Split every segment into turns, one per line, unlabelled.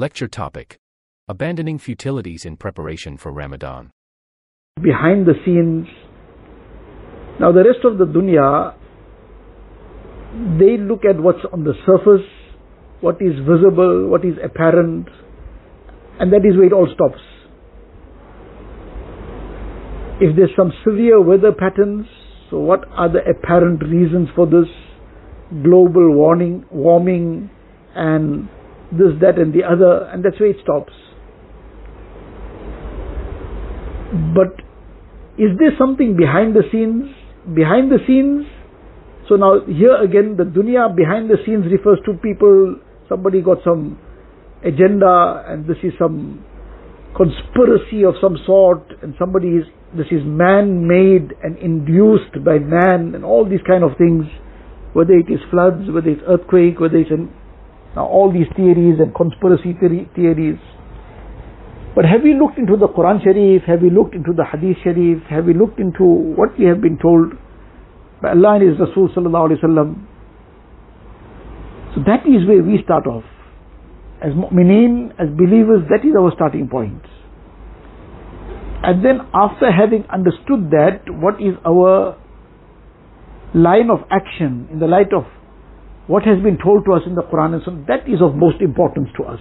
Lecture topic Abandoning futilities in preparation for Ramadan.
behind the scenes. Now, the rest of the dunya, they look at what's on the surface, what is visible, what is apparent, and that is where it all stops. If there's some severe weather patterns, so what are the apparent reasons for this global warming, warming, and this, that, and the other, and that's where it stops. But is there something behind the scenes? Behind the scenes? So now here again the dunya behind the scenes refers to people, somebody got some agenda and this is some conspiracy of some sort and somebody is, this is man-made and induced by man and all these kind of things, whether it is floods, whether it's earthquake, whether it's an, now all these theories and conspiracy theories. But have we looked into the Quran Sharif? Have we looked into the Hadith Sharif? Have we looked into what we have been told by Allah and His Rasul Sallallahu Alaihi Wasallam? So that is where we start off. As mu'mineen, as believers, that is our starting point. And then after having understood that, what is our line of action in the light of what has been told to us in the Quran and Sunnah, that is of most importance to us.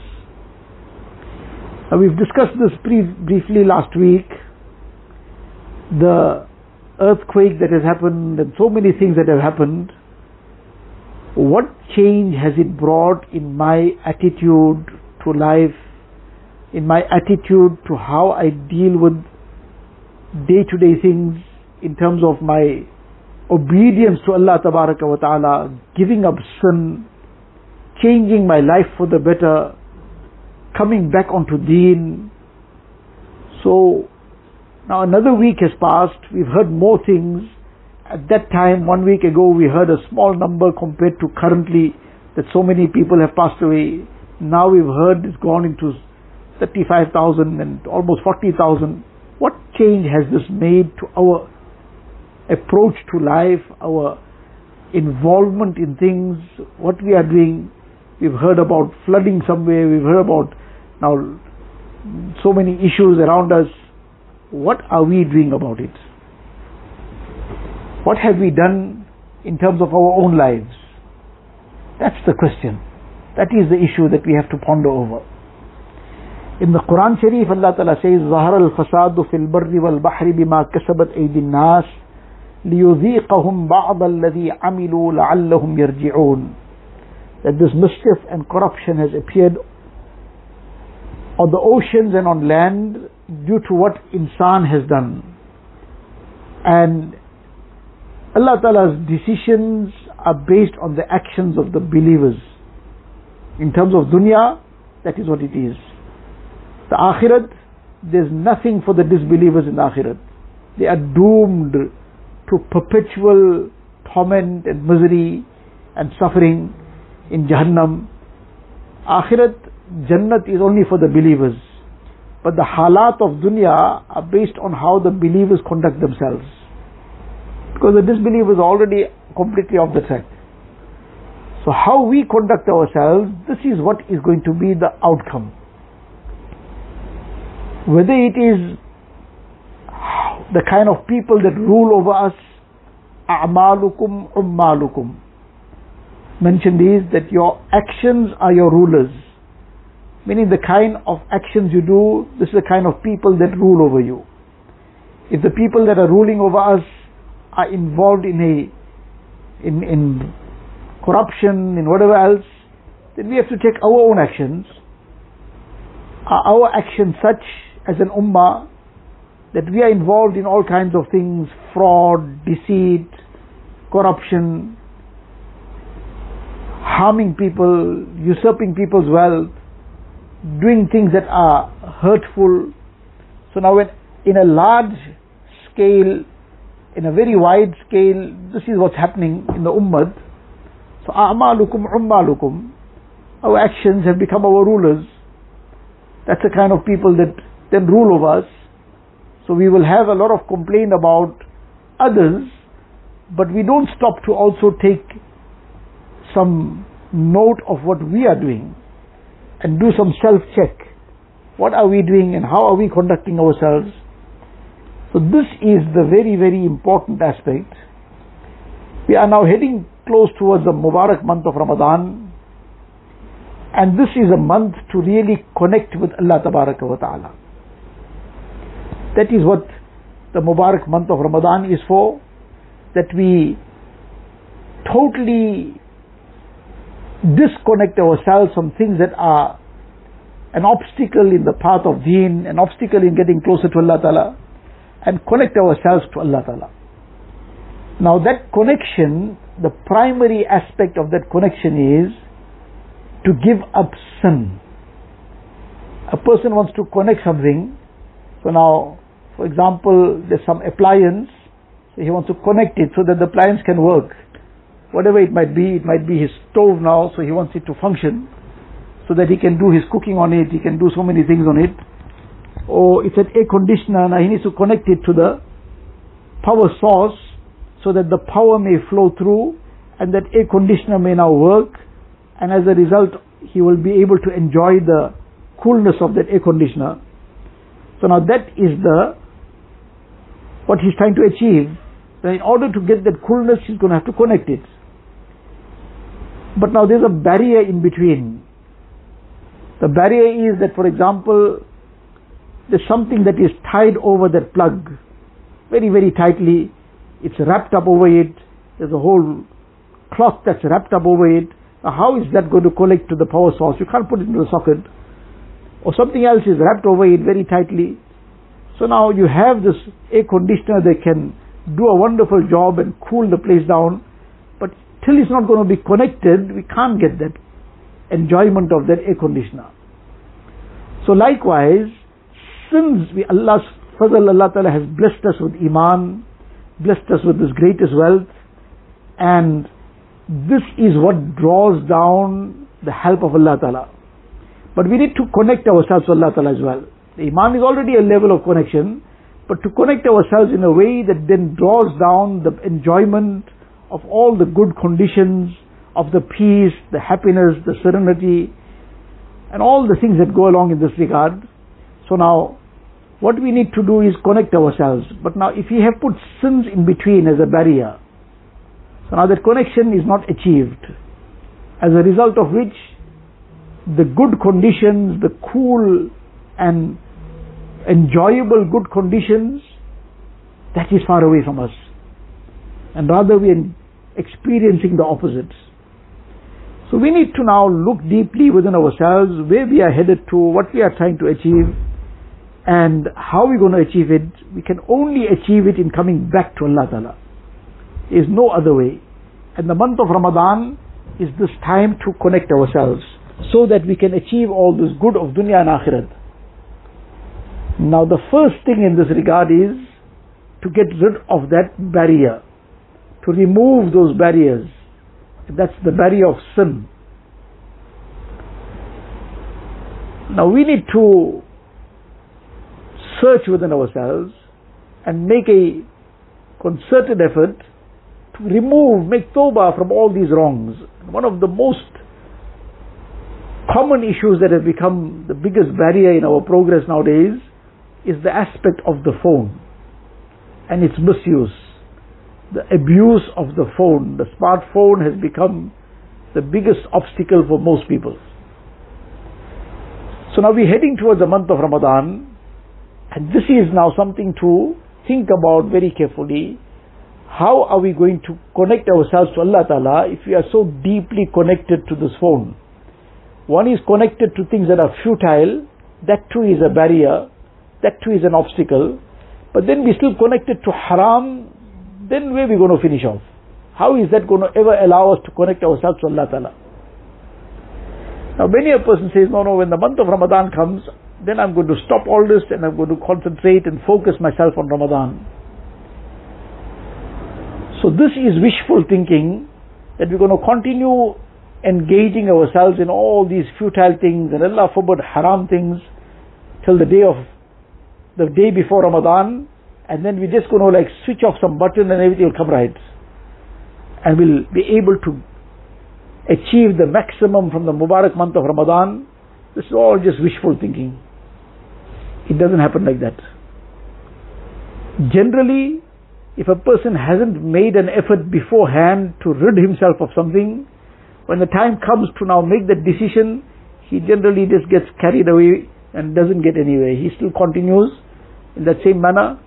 Now we've discussed this brief, briefly last week. The earthquake that has happened and so many things that have happened. What change has it brought in my attitude to life, in my attitude to how I deal with day to day things in terms of my obedience to Allah wa ta'ala, giving up sin, changing my life for the better, coming back onto deen. So now another week has passed, we've heard more things. At that time, one week ago, we heard a small number compared to currently that so many people have passed away. Now we've heard it's gone into 35,000 and almost 40,000. What change has this made to our approach to life, our involvement in things, what we are doing? We've heard about flooding somewhere, we've heard about now so many issues around us. What are we doing about it? What have we done in terms of our own lives? That's the question. That is the issue that we have to ponder over. In the Quran Sharif, Allah Ta'ala says, ظهر الفساد في البر والبحر بما كسبت أيدي الناس ليذيقهم بعض الذي عملوا لعلهم يرجعون. That this mischief and corruption has appeared on the oceans and on land due to what insan has done. And Allah Ta'ala's decisions are based on the actions of the believers. In terms of dunya, that is what it is. The akhirat, there's nothing for the disbelievers in the akhirat. They are doomed to perpetual torment and misery and suffering in Jahannam. Akhirat Jannat is only for the believers. But the halat of dunya are based on how the believers conduct themselves. Because the disbelievers are already completely off the track. So how we conduct ourselves, this is what is going to be the outcome. Whether it is the kind of people that rule over us, a'malukum ummalukum. Mentioned is that your actions are your rulers meaning the kind of actions you do, this is the kind of people that rule over you. If the people that are ruling over us are involved in a in, in corruption, in whatever else, then we have to take our own actions. Are our actions such as an ummah that we are involved in all kinds of things, fraud, deceit, corruption, harming people, usurping people's wealth, doing things that are hurtful. So now when in a large scale, in a very wide scale, this is what's happening in the ummah. So a'malukum ummalukum, our actions have become our rulers. That's the kind of people that then rule over us. So we will have a lot of complaint about others, but we don't stop to also take some note of what we are doing. and do some self check. What are we doing and how are we conducting ourselves? So this is the very, very important aspect. We are now heading close towards the Mubarak month of Ramadan. And this is a month to really connect with Allah Ta'ala. That is what the Mubarak month of Ramadan is for. That we totally disconnect ourselves from things that are an obstacle in the path of deen, an obstacle in getting closer to Allah Ta'ala, and connect ourselves to Allah Ta'ala. Now that connection, the primary aspect of that connection is to give up sin. A person wants to connect something, so now, for example, there's some appliance, so he wants to connect it so that the appliance can work whatever it might be, it might be his stove now, so he wants it to function so that he can do his cooking on it, he can do so many things on it. Or it's an air conditioner, now he needs to connect it to the power source so that the power may flow through and that air conditioner may now work and as a result he will be able to enjoy the coolness of that air conditioner. So now that is the what he's trying to achieve. Then in order to get that coolness he's going to have to connect it. But now there's a barrier in between. The barrier is that, for example, there's something that is tied over that plug very, very tightly. It's wrapped up over it. There's a whole cloth that's wrapped up over it. Now, how is that going to connect to the power source? You can't put it into the socket. Or something else is wrapped over it very tightly. So now you have this air conditioner that can do a wonderful job and cool the place down but till it's not going to be connected, we can't get that enjoyment of that air conditioner. So likewise, since we Allah's Fazal Allah Ta'ala has blessed us with Iman, blessed us with this greatest wealth, and this is what draws down the help of Allah Ta'ala. But we need to connect ourselves to Allah Ta'ala as well. The Iman is already a level of connection, but to connect ourselves in a way that then draws down the enjoyment, of all the good conditions of the peace, the happiness, the serenity, and all the things that go along in this regard. So now, what we need to do is connect ourselves. But now, if we have put sins in between as a barrier, so now that connection is not achieved. As a result of which, the good conditions, the cool and enjoyable good conditions, that is far away from us and rather we are experiencing the opposites. So we need to now look deeply within ourselves where we are headed to, what we are trying to achieve, and how we're going to achieve it. We can only achieve it in coming back to Allah Ta'ala. There is no other way. And the month of Ramadan is this time to connect ourselves so that we can achieve all this good of dunya and akhirat. Now the first thing in this regard is to get rid of that barrier to remove those barriers. That's the barrier of sin. Now we need to search within ourselves and make a concerted effort to remove, make tawbah from all these wrongs. One of the most common issues that have become the biggest barrier in our progress nowadays is the aspect of the phone and its misuse the abuse of the phone, the smartphone has become the biggest obstacle for most people. So now we're heading towards the month of Ramadan, and this is now something to think about very carefully. How are we going to connect ourselves to Allah Ta'ala if we are so deeply connected to this phone? One is connected to things that are futile, that too is a barrier, that too is an obstacle. But then we still connected to haram, then where are we going to finish off? How is that going to ever allow us to connect ourselves to Allah Ta'ala? Now many a person says, no, no, when the month of Ramadan comes, then I'm going to stop all this and I'm going to concentrate and focus myself on Ramadan. So this is wishful thinking that we're going to continue engaging ourselves in all these futile things and Allah forbid haram things till the day of the day before Ramadan and then we're just to like switch off some button and everything will come right. And we'll be able to achieve the maximum from the Mubarak month of Ramadan this is all just wishful thinking. It doesn't happen like that. Generally, if a person hasn't made an effort beforehand to rid himself of something, when the time comes to now make that decision, he generally just gets carried away and doesn't get anywhere. He still continues in that same manner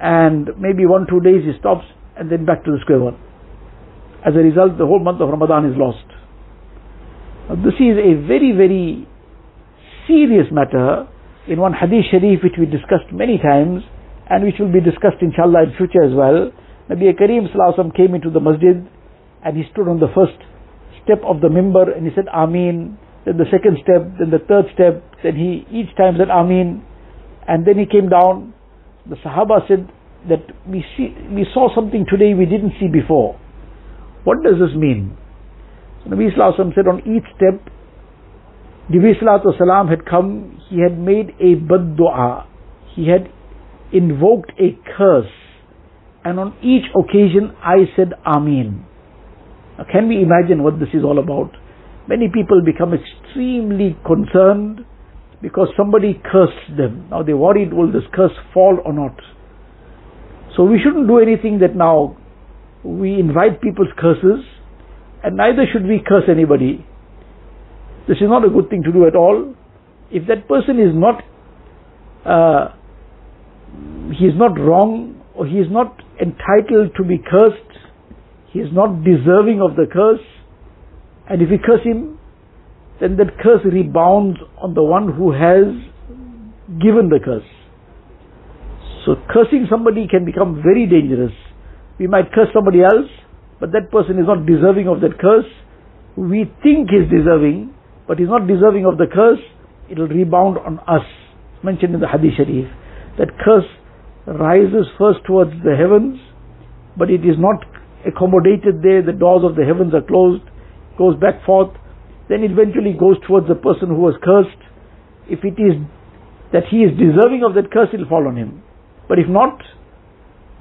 and maybe one, two days he stops and then back to the square one. As a result, the whole month of Ramadan is lost. Now, this is a very, very serious matter in one hadith sharif which we discussed many times and which will be discussed inshallah in future as well. Nabi Kareem came into the masjid and he stood on the first step of the mimbar and he said Ameen, then the second step, then the third step, then he each time said Ameen and then he came down. The Sahaba said that we see, we saw something today we didn't see before. What does this mean? So Nabi said on each step, Nabi Sallallahu had come, he had made a bad dua. He had invoked a curse. And on each occasion I said Amin. Now can we imagine what this is all about? Many people become extremely concerned because somebody cursed them. Now they worried, will this curse fall or not? So we shouldn't do anything that now we invite people's curses and neither should we curse anybody. This is not a good thing to do at all. If that person is not uh, he is not wrong or he is not entitled to be cursed, he is not deserving of the curse, and if we curse him, then that curse rebounds on the one who has given the curse. So cursing somebody can become very dangerous. We might curse somebody else, but that person is not deserving of that curse. We think he's deserving, but he's not deserving of the curse. It will rebound on us. It's mentioned in the Hadith Sharif. That curse rises first towards the heavens, but it is not accommodated there. The doors of the heavens are closed, goes back forth, then it eventually goes towards the person who was cursed. If it is that he is deserving of that curse, it will fall on him. But if not,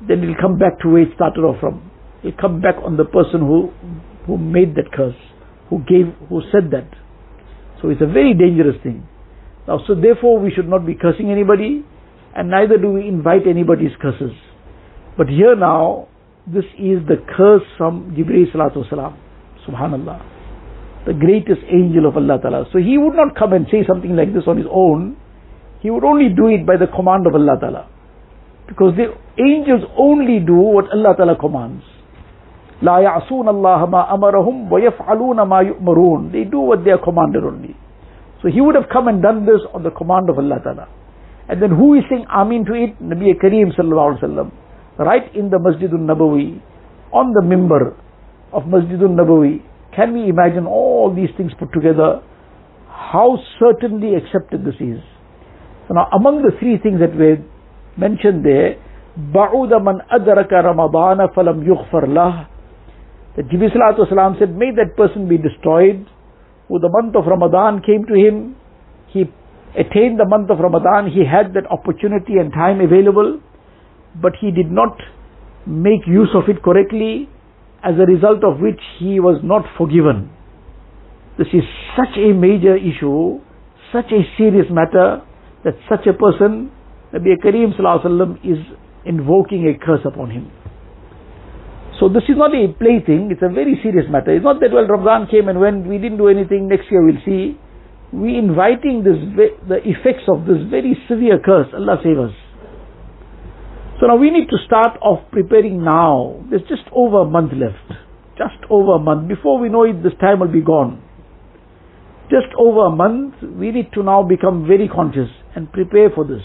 then it will come back to where it started off from. It will come back on the person who who made that curse, who gave, who said that. So it's a very dangerous thing. Now, so therefore, we should not be cursing anybody and neither do we invite anybody's curses. But here now, this is the curse from Jibreel salatu wasalam. Subhanallah The greatest angel of Allah Ta'ala. So he would not come and say something like this on his own. He would only do it by the command of Allah Ta'ala. Because the angels only do what Allah Ta'ala commands. لا يعصون الله ما أمرهم ويفعلون ما يؤمرون. They do what they are commanded only. So he would have come and done this on the command of Allah Ta'ala. And then who is saying Amin to it? Nabi Kareem sallallahu alaihi wasallam. Right in the Masjidun Nabawi, on the mimbar of Masjidun Nabawi. Can we imagine all these things put together? How certainly accepted this is. So now among the three things that were mentioned there, بَعُودَ مَنْ أَدْرَكَ رَمَضَانَ فَلَمْ يُغْفَرْ لَهُ That Jibreel said, may that person be destroyed who the month of Ramadan came to him, he attained the month of Ramadan, he had that opportunity and time available, but he did not make use of it correctly, as a result of which he was not forgiven. This is such a major issue, such a serious matter, that such a person, Nabi Kareem Sallallahu Alaihi is invoking a curse upon him. So this is not a plaything, it's a very serious matter. It's not that, well, Ramadan came and when we didn't do anything, next year we'll see we inviting this the effects of this very severe curse. Allah save us. So now we need to start off preparing now. There's just over a month left. Just over a month. Before we know it, this time will be gone. Just over a month, we need to now become very conscious and prepare for this.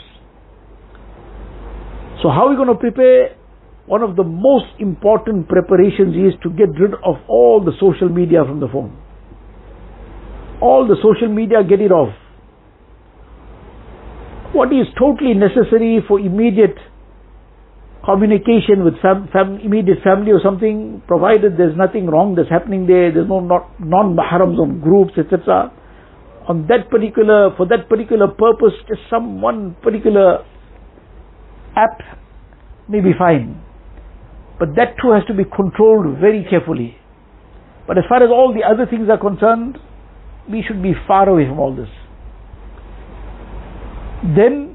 So how are we going to prepare? One of the most important preparations is to get rid of all the social media from the phone all the social media, get it off. What is totally necessary for immediate communication with fam- immediate family or something, provided there's nothing wrong that's happening there, there's no not, non-mahrams of groups, etc. On that particular, for that particular purpose, just some one particular app may be fine. But that too has to be controlled very carefully. But as far as all the other things are concerned, we should be far away from all this. then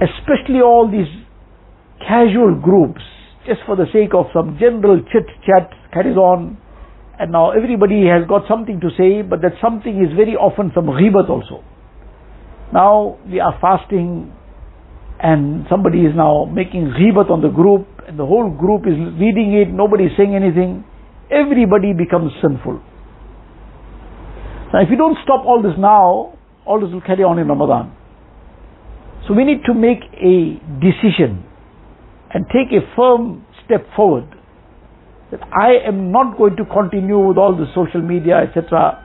especially all these casual groups, just for the sake of some general chit chat carries on, and now everybody has got something to say, but that something is very often some ghibat also. Now we are fasting, and somebody is now making ghibat on the group, and the whole group is reading it, nobody is saying anything. Everybody becomes sinful. Now if you don't stop all this now, all this will carry on in Ramadan. So we need to make a decision and take a firm step forward that I am not going to continue with all the social media, etc.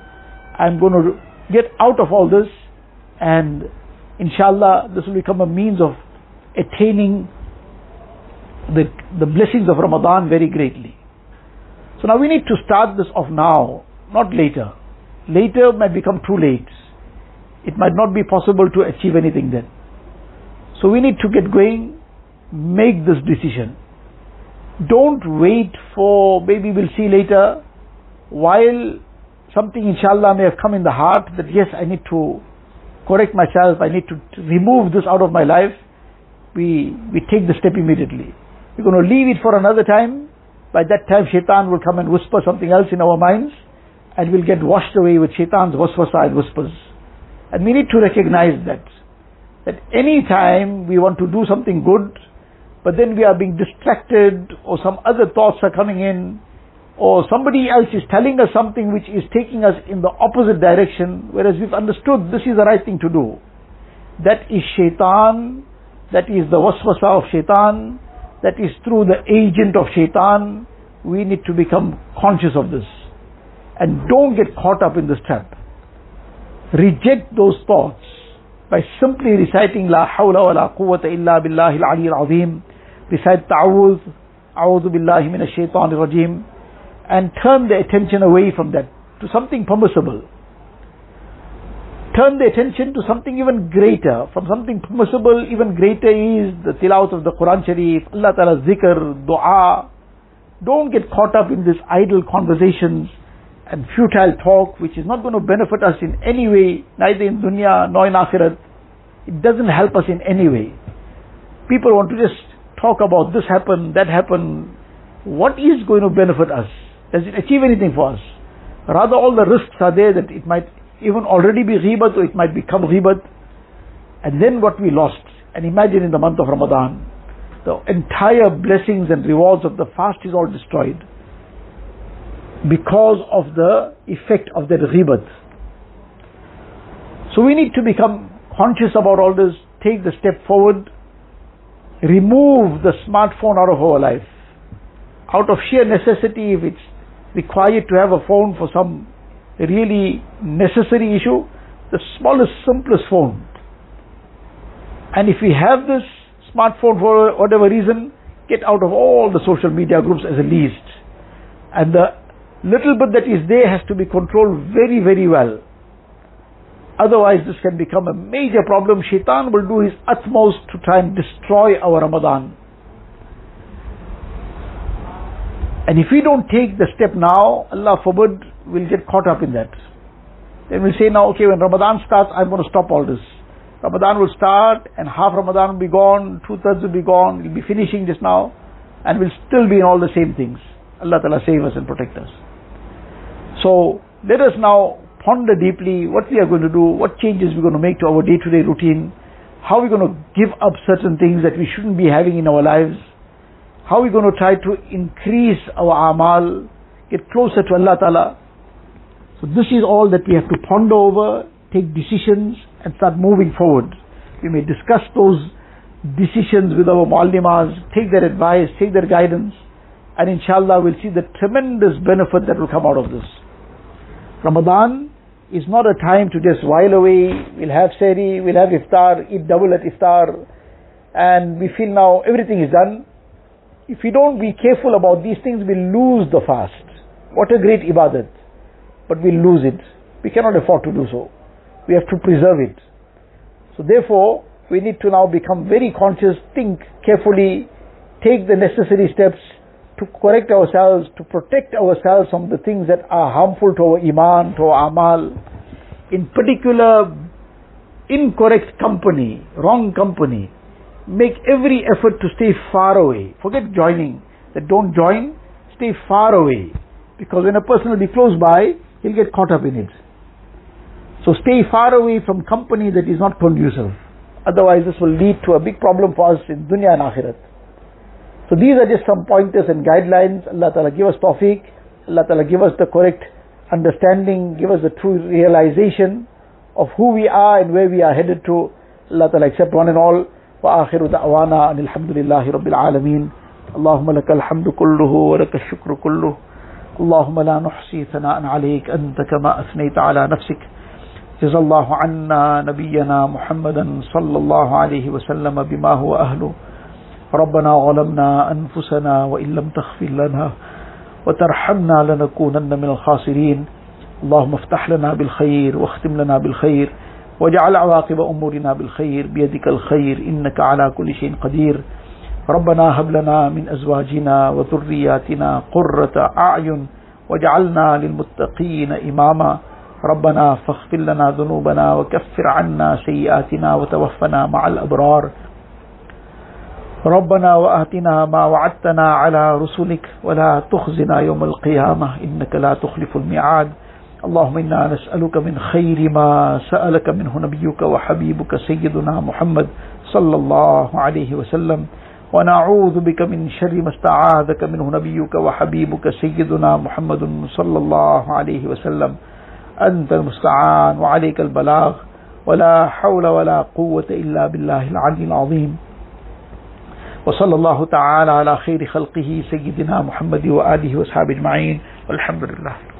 I'm going to get out of all this and inshallah this will become a means of attaining the, the blessings of Ramadan very greatly. So now we need to start this off now, not later. Later might become too late. It might not be possible to achieve anything then. So we need to get going, make this decision. Don't wait for maybe we'll see later while something inshallah may have come in the heart that yes I need to correct myself, I need to remove this out of my life. We, we take the step immediately. We're going to leave it for another time. By that time shaitan will come and whisper something else in our minds and we'll get washed away with shaitan's waswasa and whispers. And we need to recognize that that any time we want to do something good, but then we are being distracted or some other thoughts are coming in or somebody else is telling us something which is taking us in the opposite direction, whereas we've understood this is the right thing to do. That is shaitan, that is the waswasa of shaitan, that is through the agent of shaitan. We need to become conscious of this. And don't get caught up in this trap. Reject those thoughts by simply reciting La hawla wa la quwwata illa billahi al-ali al-azim, recite ta'awuz, a'udhu billahi min ash-shaytan rajim and turn the attention away from that to something permissible. Turn the attention to something even greater. From something permissible, even greater is the tilawat of the Quran Sharif, Allah Ta'ala's zikr, dua. Don't get caught up in these idle conversations and futile talk which is not going to benefit us in any way, neither in dunya nor in akhirat. It doesn't help us in any way. People want to just talk about this happened, that happened. What is going to benefit us? Does it achieve anything for us? Rather all the risks are there that it might even already be ghibat or it might become ghibat. And then what we lost. And imagine in the month of Ramadan, the entire blessings and rewards of the fast is all destroyed because of the effect of that ghibat. So we need to become conscious about all this, take the step forward, remove the smartphone out of our life. Out of sheer necessity, if it's required to have a phone for some really necessary issue, the smallest, simplest phone. And if we have this smartphone for whatever reason, get out of all the social media groups as a least. And the little bit that is there has to be controlled very, very well. Otherwise, this can become a major problem. Shaitan will do his utmost to try and destroy our Ramadan. And if we don't take the step now, Allah forbid, we'll get caught up in that. Then we'll say now, okay, when Ramadan starts, I'm going to stop all this. Ramadan will start and half Ramadan will be gone, two thirds will be gone, we'll be finishing just now, and we'll still be in all the same things. Allah Ta'ala save us and protect us. So let us now ponder deeply what we are going to do, what changes we're going to make to our day-to-day routine, how we're going to give up certain things that we shouldn't be having in our lives, how we're going to try to increase our amal, get closer to Allah Ta'ala. So this is all that we have to ponder over, take decisions and start moving forward. We may discuss those decisions with our muallimas, take their advice, take their guidance, and inshallah we'll see the tremendous benefit that will come out of this. Ramadan is not a time to just while away. We'll have sehri, we'll have iftar, eat double at iftar, and we feel now everything is done. If we don't be careful about these things, we'll lose the fast. What a great ibadat. But we'll lose it. We cannot afford to do so. We have to preserve it. So therefore, we need to now become very conscious, think carefully, take the necessary steps to correct ourselves, to protect ourselves from the things that are harmful to our iman, to our amal. In particular, incorrect company, wrong company, make every effort to stay far away. Forget joining. That don't join, stay far away. Because when a person will be close by, he'll get caught up in it. So stay far away from company that is not conducive. Otherwise this will lead to a big problem for us in dunya and akhirat. So these are just some pointers and guidelines. Allah Ta'ala give us tawfiq. Allah Ta'ala give us the correct understanding, give us the true realization of who we are and where we are headed to. Allah Ta'ala accept one and all. وآخر دعوانا أن الحمد لله رب العالمين اللهم لك الحمد كله ولك الشكر كله اللهم لا نحصي ثناء عليك أنت كما أثنيت على نفسك جزا الله عنا نبينا محمدا صلى الله عليه وسلم بما هو أهله ربنا ظلمنا أنفسنا وإن لم تغفر لنا وترحمنا لنكونن من الخاسرين. اللهم افتح لنا بالخير واختم لنا بالخير واجعل عواقب أمورنا بالخير بيدك الخير إنك على كل شيء قدير. ربنا هب لنا من أزواجنا وذرياتنا قرة أعين واجعلنا للمتقين إماما. ربنا فاغفر لنا ذنوبنا وكفر عنا سيئاتنا وتوفنا مع الأبرار. ربنا وآتنا ما وعدتنا على رسلك ولا تخزنا يوم القيامة إنك لا تخلف الميعاد. اللهم إنا نسألك من خير ما سألك منه نبيك وحبيبك سيدنا محمد صلى الله عليه وسلم. ونعوذ بك من شر ما استعاذك منه نبيك وحبيبك سيدنا محمد صلى الله عليه وسلم. أنت المستعان وعليك البلاغ. ولا حول ولا قوة إلا بالله العلي العظيم. وصلی اللہ تعالی علی خیر خلقه سیدنا محمد و آلہ و اجمعین الحمدللہ